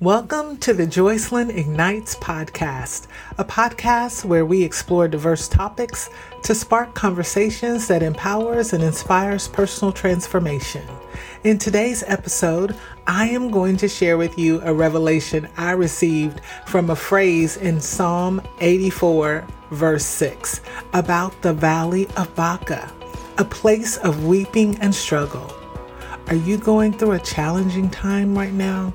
Welcome to the Joycelyn Ignites podcast, a podcast where we explore diverse topics to spark conversations that empowers and inspires personal transformation. In today's episode, I am going to share with you a revelation I received from a phrase in Psalm 84, verse 6, about the Valley of Baca, a place of weeping and struggle. Are you going through a challenging time right now?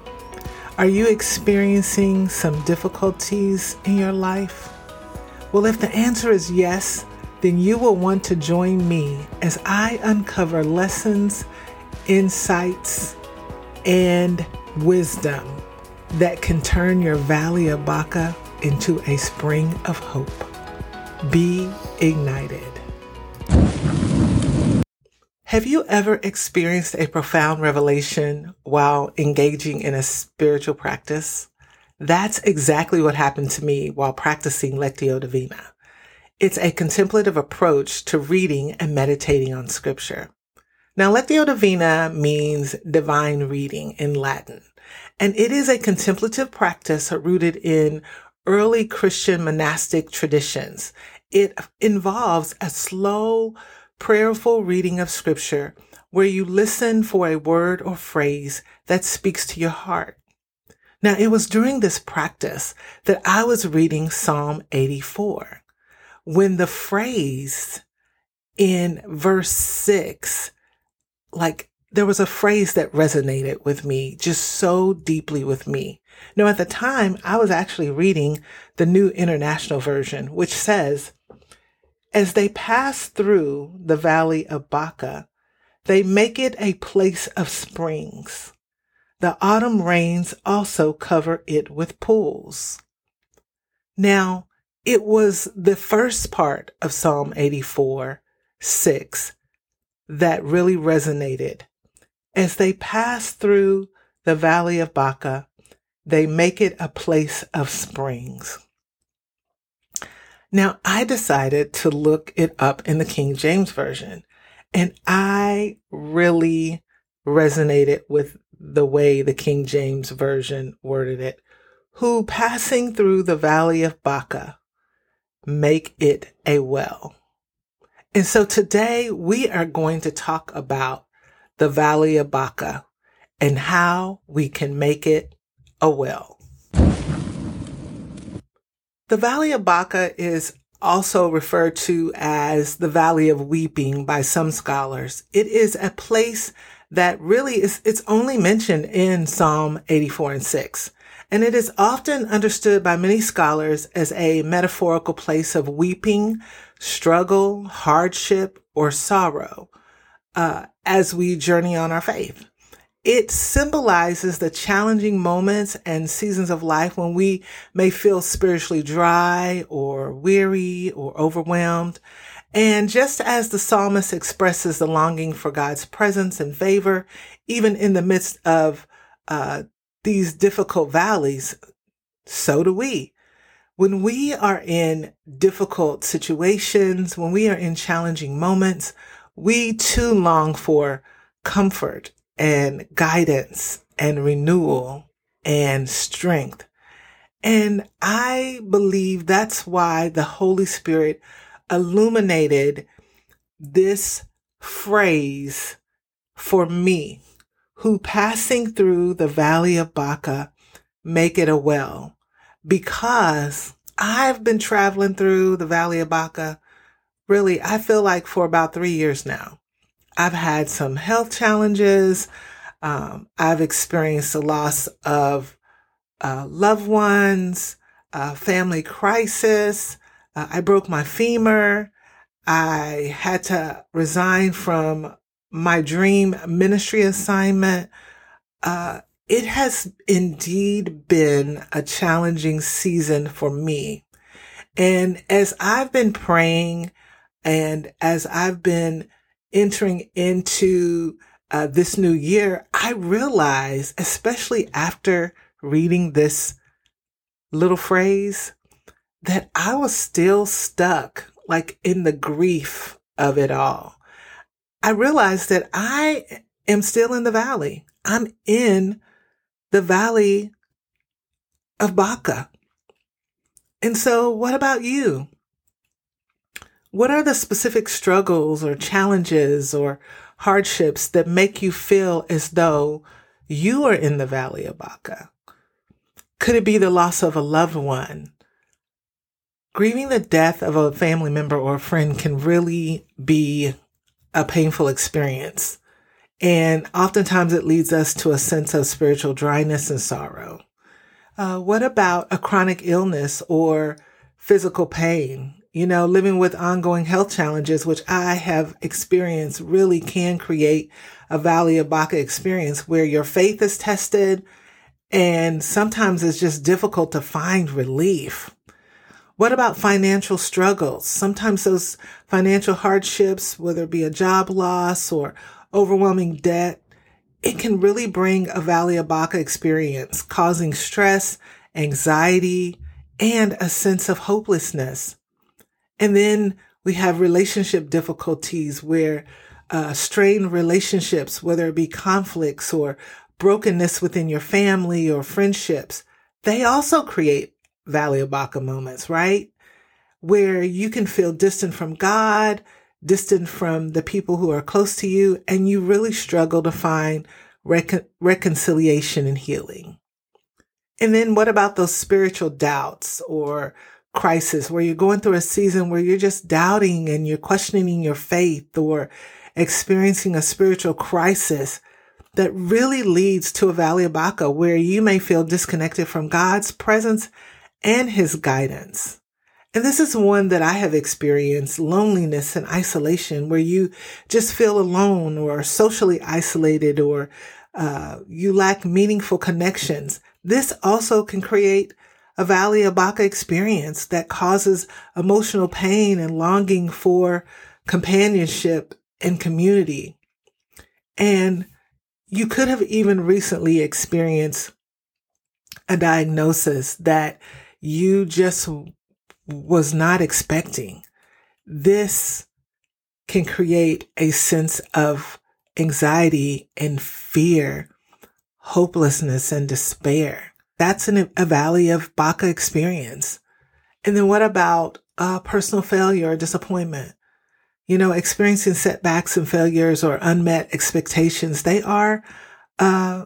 Are you experiencing some difficulties in your life? Well, if the answer is yes, then you will want to join me as I uncover lessons, insights, and wisdom that can turn your valley of Baca into a spring of hope. Be ignited. Have you ever experienced a profound revelation while engaging in a spiritual practice? That's exactly what happened to me while practicing Lectio Divina. It's a contemplative approach to reading and meditating on scripture. Now, Lectio Divina means divine reading in Latin, and it is a contemplative practice rooted in early Christian monastic traditions. It involves a slow, prayerful reading of scripture where you listen for a word or phrase that speaks to your heart. Now, it was during this practice that I was reading Psalm 84 when the phrase in verse 6, like there was a phrase that resonated with me just so deeply with me. Now, at the time, I was actually reading the New International Version, which says, as they pass through the valley of Baca, they make it a place of springs. The autumn rains also cover it with pools. Now, it was the first part of Psalm 84, 6 that really resonated. As they pass through the valley of Baca, they make it a place of springs. Now, I decided to look it up in the King James Version, and I really resonated with the way the King James Version worded it. Who passing through the valley of Baca make it a well. And so today we are going to talk about the valley of Baca and how we can make it a well. The Valley of Baca is also referred to as the Valley of Weeping by some scholars. It is a place that really is, it's only mentioned in Psalm 84 and 6. And it is often understood by many scholars as a metaphorical place of weeping, struggle, hardship, or sorrow, uh, as we journey on our faith. It symbolizes the challenging moments and seasons of life when we may feel spiritually dry or weary or overwhelmed. And just as the psalmist expresses the longing for God's presence and favor, even in the midst of uh, these difficult valleys, so do we. When we are in difficult situations, when we are in challenging moments, we too long for comfort and guidance and renewal and strength. And I believe that's why the Holy Spirit illuminated this phrase for me, who passing through the valley of Baca make it a well, because I've been traveling through the valley of Baca really, I feel like for about three years now. I've had some health challenges. Um, I've experienced the loss of uh, loved ones, uh, family crisis. Uh, I broke my femur. I had to resign from my dream ministry assignment. Uh, it has indeed been a challenging season for me. And as I've been praying and as I've been entering into uh, this new year, I realize, especially after reading this little phrase, that I was still stuck, like in the grief of it all. I realized that I am still in the valley. I'm in the valley of Baca. And so, what about you? What are the specific struggles or challenges or hardships that make you feel as though you are in the valley of Baca? Could it be the loss of a loved one? Grieving the death of a family member or a friend can really be a painful experience. And oftentimes it leads us to a sense of spiritual dryness and sorrow. Uh, what about a chronic illness or physical pain? You know, living with ongoing health challenges, which I have experienced, really can create a Valley of Baca experience where your faith is tested and sometimes it's just difficult to find relief. What about financial struggles? Sometimes those financial hardships, whether it be a job loss or overwhelming debt, it can really bring a Valley of Baca experience, causing stress, anxiety, and a sense of hopelessness. And then we have relationship difficulties where uh, strained relationships, whether it be conflicts or brokenness within your family or friendships, they also create Valley of Baca moments, right? Where you can feel distant from God, distant from the people who are close to you, and you really struggle to find recon- reconciliation and healing. And then what about those spiritual doubts or crisis where you're going through a season where you're just doubting and you're questioning your faith or experiencing a spiritual crisis that really leads to a valley of Baca where you may feel disconnected from God's presence and his guidance. And this is one that I have experienced loneliness and isolation where you just feel alone or socially isolated or uh, you lack meaningful connections. This also can create a Valley of Baca experience that causes emotional pain and longing for companionship and community. And you could have even recently experienced a diagnosis that you just was not expecting. This can create a sense of anxiety and fear, hopelessness and despair. That's an, a valley of Baca experience. And then what about uh, personal failure or disappointment? You know, experiencing setbacks and failures or unmet expectations, they are uh,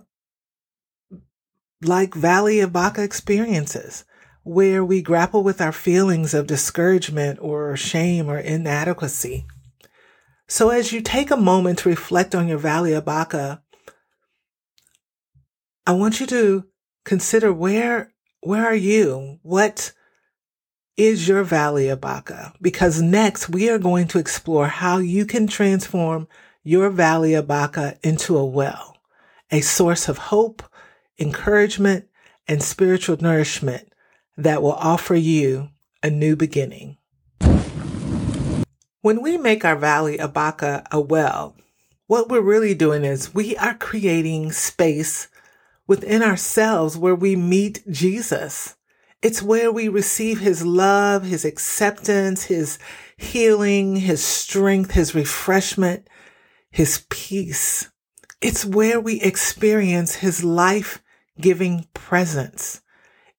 like Valley of Baca experiences where we grapple with our feelings of discouragement or shame or inadequacy. So as you take a moment to reflect on your Valley of Baca, I want you to consider where, where are you? What is your Valley of Baca? Because next we are going to explore how you can transform your Valley of Baca into a well, a source of hope, encouragement, and spiritual nourishment that will offer you a new beginning. When we make our valley of Baca a well, what we're really doing is we are creating space within ourselves where we meet Jesus. It's where we receive his love, his acceptance, his healing, his strength, his refreshment, his peace. It's where we experience his life giving presence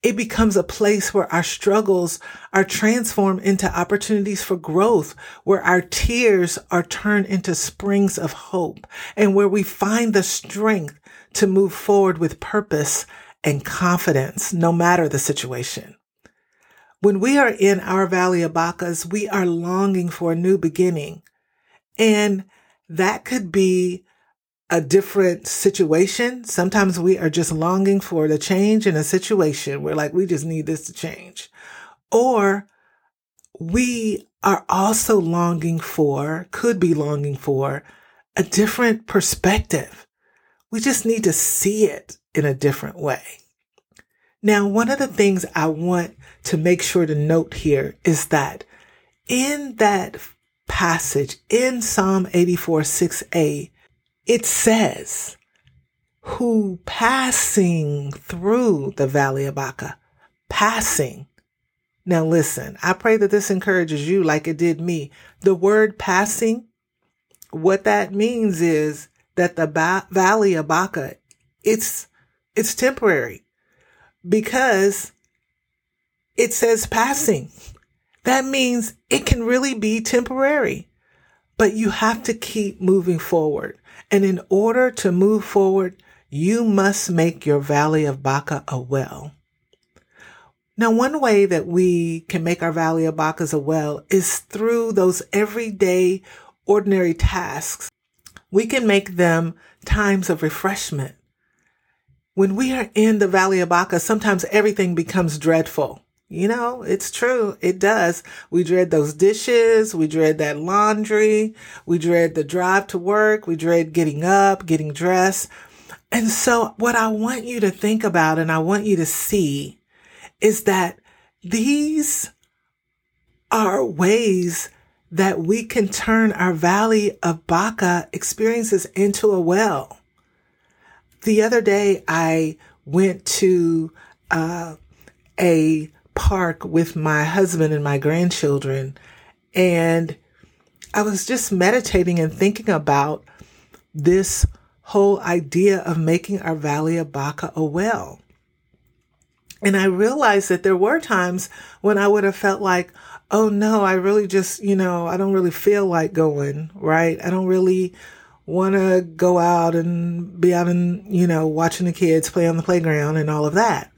it becomes a place where our struggles are transformed into opportunities for growth, where our tears are turned into springs of hope, and where we find the strength to move forward with purpose and confidence, no matter the situation. When we are in our Valley of Bacas, we are longing for a new beginning. And that could be a different situation. Sometimes we are just longing for the change in a situation. We're like, we just need this to change. Or we are also longing for, could be longing for a different perspective. We just need to see it in a different way. Now, one of the things I want to make sure to note here is that in that passage in Psalm 84, 6a, it says, who passing through the valley of Baca, passing. Now listen, I pray that this encourages you like it did me. The word passing, what that means is that the ba- valley of Baca, it's, it's temporary. because it says passing. That means it can really be temporary, but you have to keep moving forward. And in order to move forward, you must make your valley of Baca a well. Now, one way that we can make our valley of Bacas a well is through those everyday, ordinary tasks. We can make them times of refreshment. When we are in the valley of Baca, sometimes everything becomes dreadful. You know, it's true. It does. We dread those dishes. We dread that laundry. We dread the drive to work. We dread getting up, getting dressed. And so what I want you to think about and I want you to see is that these are ways that we can turn our valley of Baca experiences into a well. The other day I went to uh, a park with my husband and my grandchildren. And I was just meditating and thinking about this whole idea of making our Valley of Baca a well. And I realized that there were times when I would have felt like, oh no, I really just, you know, I don't really feel like going, right? I don't really want to go out and be out and, you know, watching the kids play on the playground and all of that.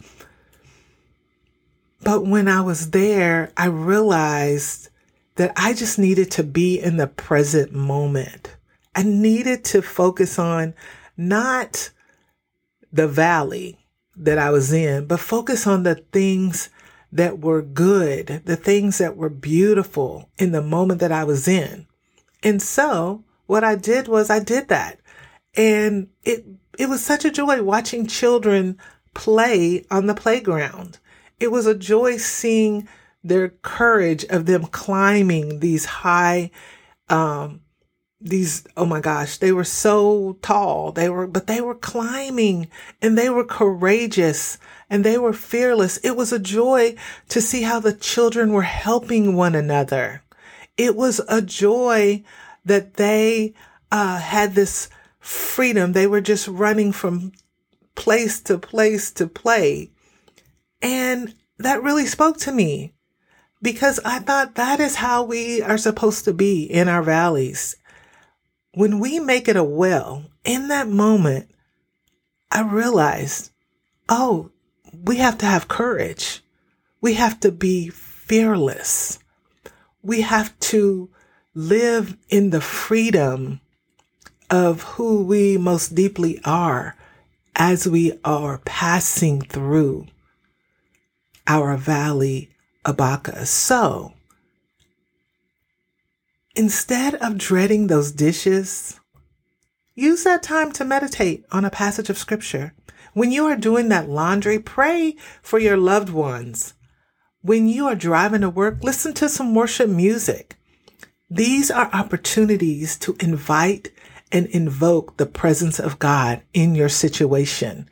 But when I was there, I realized that I just needed to be in the present moment. I needed to focus on not the valley that I was in, but focus on the things that were good, the things that were beautiful in the moment that I was in. And so what I did was I did that. And it, it was such a joy watching children play on the playground it was a joy seeing their courage of them climbing these high, um, these, oh my gosh, they were so tall. They were, but they were climbing and they were courageous and they were fearless. It was a joy to see how the children were helping one another. It was a joy that they, uh, had this freedom. They were just running from place to place to play and that really spoke to me because I thought that is how we are supposed to be in our valleys. When we make it a well, in that moment, I realized, oh, we have to have courage. We have to be fearless. We have to live in the freedom of who we most deeply are as we are passing through our valley of Baca. So instead of dreading those dishes, use that time to meditate on a passage of scripture. When you are doing that laundry, pray for your loved ones. When you are driving to work, listen to some worship music. These are opportunities to invite and invoke the presence of God in your situation.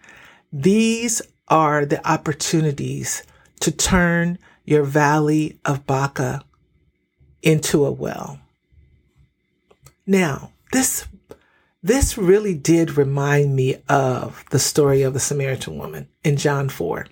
These are the opportunities to turn your valley of Baca into a well. Now, this this really did remind me of the story of the Samaritan woman in John 4.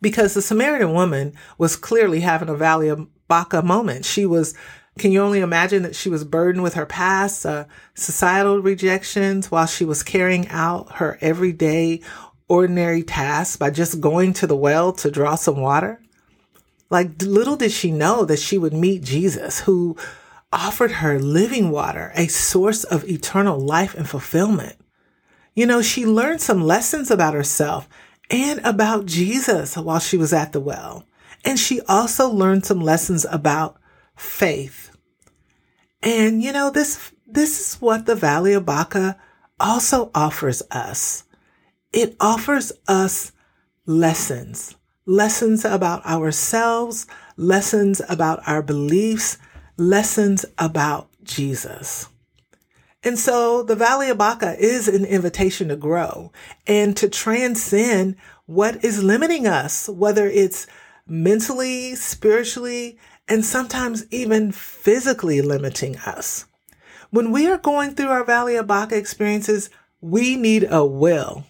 Because the Samaritan woman was clearly having a valley of Baca moment. She was can you only imagine that she was burdened with her past, uh, societal rejections while she was carrying out her everyday ordinary tasks by just going to the well to draw some water? Like little did she know that she would meet Jesus who offered her living water, a source of eternal life and fulfillment. You know, she learned some lessons about herself and about Jesus while she was at the well. And she also learned some lessons about faith. And you know, this, this is what the Valley of Baca also offers us it offers us lessons, lessons about ourselves, lessons about our beliefs, lessons about Jesus. And so the Valley of Baca is an invitation to grow and to transcend what is limiting us, whether it's mentally, spiritually, and sometimes even physically limiting us. When we are going through our Valley of Baca experiences, we need a will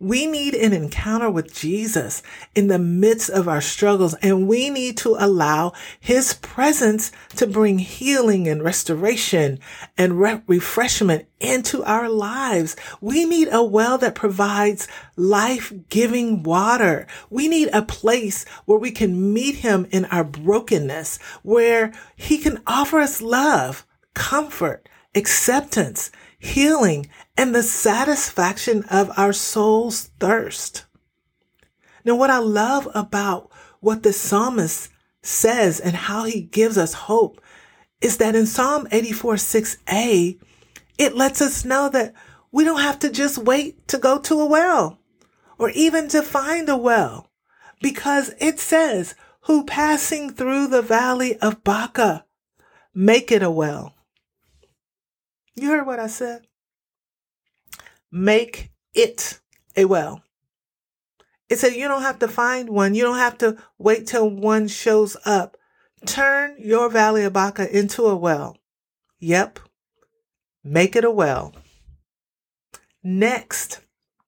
We need an encounter with Jesus in the midst of our struggles, and we need to allow his presence to bring healing and restoration and re- refreshment into our lives. We need a well that provides life giving water. We need a place where we can meet him in our brokenness, where he can offer us love, comfort, acceptance, healing, and the satisfaction of our soul's thirst. Now, what I love about what the psalmist says and how he gives us hope is that in Psalm 84 6a, it lets us know that we don't have to just wait to go to a well or even to find a well because it says, who passing through the valley of Baca, make it a well. You heard what I said? Make it a well. It said you don't have to find one. You don't have to wait till one shows up. Turn your Valley of Baca into a well. Yep. Make it a well. Next,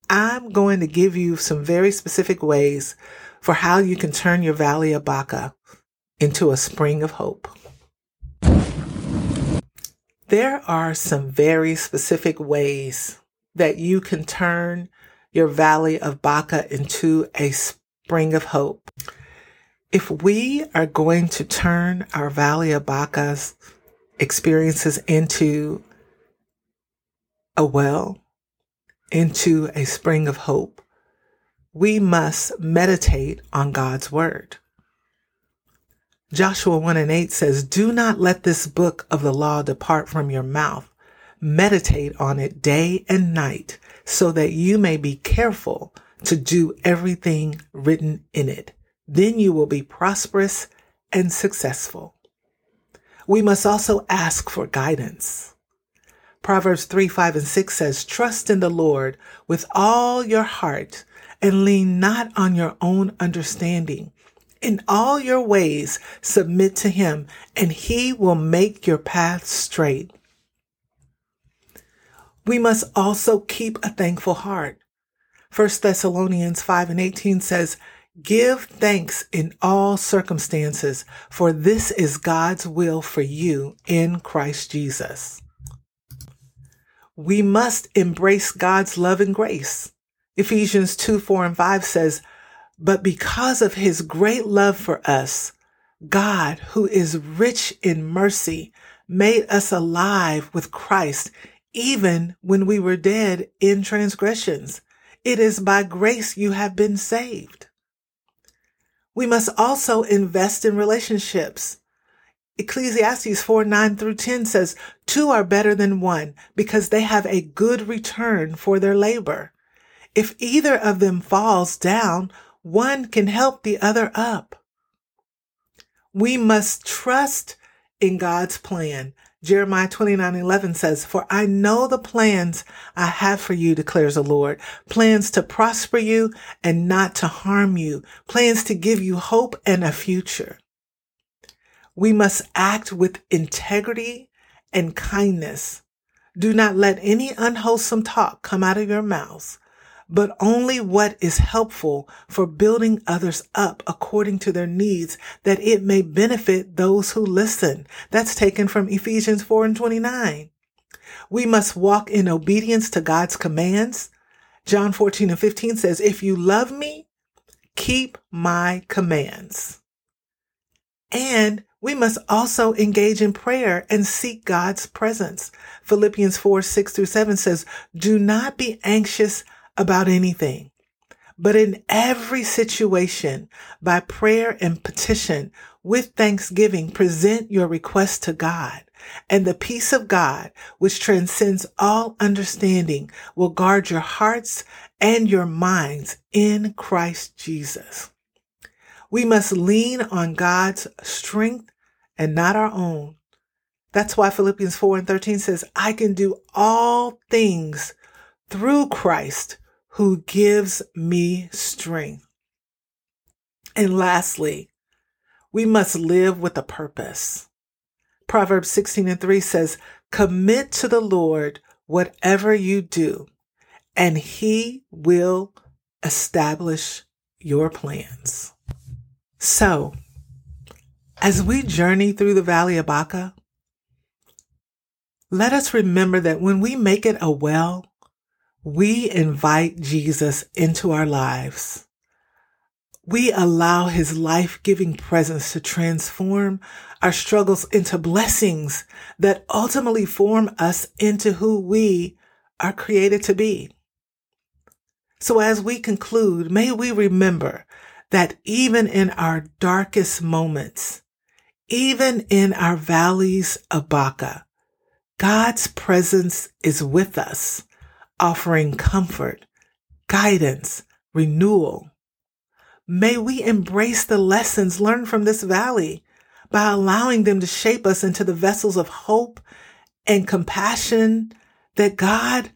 I'm going to give you some very specific ways for how you can turn your Valley of Baca into a spring of hope. There are some very specific ways that you can turn your valley of Baca into a spring of hope. If we are going to turn our valley of Baca's experiences into a well, into a spring of hope, we must meditate on God's word. Joshua 1 and 8 says, Do not let this book of the law depart from your mouth. Meditate on it day and night so that you may be careful to do everything written in it. Then you will be prosperous and successful. We must also ask for guidance. Proverbs 3, 5, and 6 says, Trust in the Lord with all your heart and lean not on your own understanding. In all your ways, submit to him, and he will make your path straight. We must also keep a thankful heart. 1 Thessalonians 5 and 18 says, Give thanks in all circumstances, for this is God's will for you in Christ Jesus. We must embrace God's love and grace. Ephesians 2, 4, and 5 says, but because of his great love for us, God, who is rich in mercy, made us alive with Christ even when we were dead in transgressions. It is by grace you have been saved. We must also invest in relationships. Ecclesiastes 4 9 through 10 says, Two are better than one because they have a good return for their labor. If either of them falls down, one can help the other up. We must trust in God's plan. Jeremiah 29 11 says, For I know the plans I have for you, declares the Lord. Plans to prosper you and not to harm you. Plans to give you hope and a future. We must act with integrity and kindness. Do not let any unwholesome talk come out of your mouths, but only what is helpful for building others up according to their needs, that it may benefit those who listen. That's taken from Ephesians 4 and 29. We must walk in obedience to God's commands. John 14 and 15 says, If you love me, keep my commands. And we must also engage in prayer and seek God's presence. Philippians 4, 6 through 7 says, Do not be anxious about anything. But in every situation, by prayer and petition, with thanksgiving, present your request to God. And the peace of God, which transcends all understanding, will guard your hearts and your minds in Christ Jesus. We must lean on God's strength and not our own. That's why Philippians 4 and 13 says, I can do all things through Christ who gives me strength. And lastly, we must live with a purpose. Proverbs 16 and 3 says, Commit to the Lord whatever you do, and He will establish your plans. So, as we journey through the Valley of Baca, let us remember that when we make it a well, we invite Jesus into our lives. We allow his life giving presence to transform our struggles into blessings that ultimately form us into who we are created to be. So as we conclude, may we remember that even in our darkest moments, even in our valleys of Baca, God's presence is with us, offering comfort, guidance, renewal. May we embrace the lessons learned from this valley by allowing them to shape us into the vessels of hope and compassion that God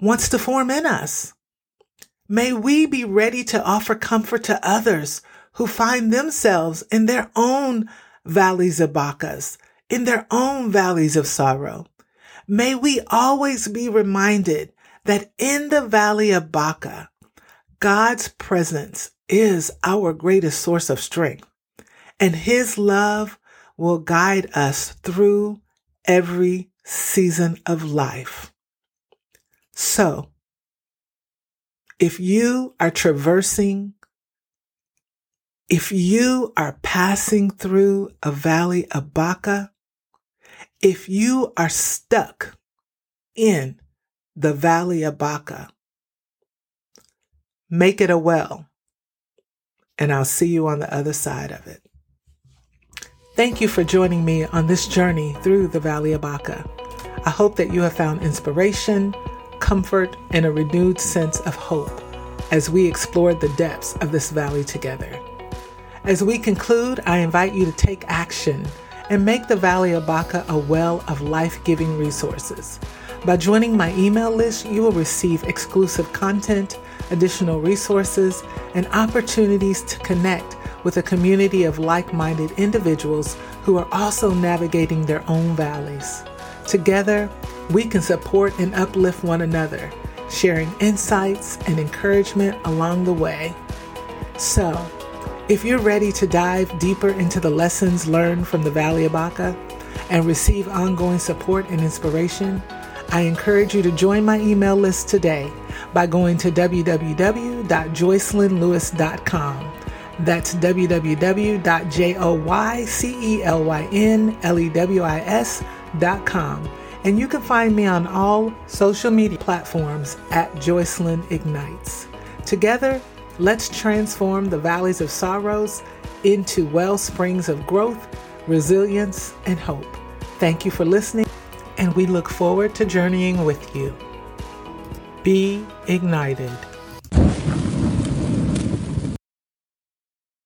wants to form in us. May we be ready to offer comfort to others who find themselves in their own valleys of Bacas, in their own valleys of sorrow. May we always be reminded that in the valley of Baca, God's presence is our greatest source of strength, and his love will guide us through every season of life. So, if you are traversing, if you are passing through a valley of Baca, if you are stuck in the valley of Baca, make it a well, and I'll see you on the other side of it. Thank you for joining me on this journey through the Valley of Baca. I hope that you have found inspiration, comfort, and a renewed sense of hope as we explored the depths of this valley together. As we conclude, I invite you to take action and make the Valley of Baca a well of life giving resources. By joining my email list, you will receive exclusive content, additional resources, and opportunities to connect with a community of like minded individuals who are also navigating their own valleys. Together, we can support and uplift one another, sharing insights and encouragement along the way. So, if you're ready to dive deeper into the lessons learned from the Valley of Baca and receive ongoing support and inspiration, I encourage you to join my email list today by going to www.joycelynlewis.com. That's www.joycelynlewis.com and you can find me on all social media platforms at Joycelyn Ignites. Together, let's transform the valleys of sorrows into well springs of growth, resilience, and hope. Thank you for listening, and we look forward to journeying with you. Be ignited.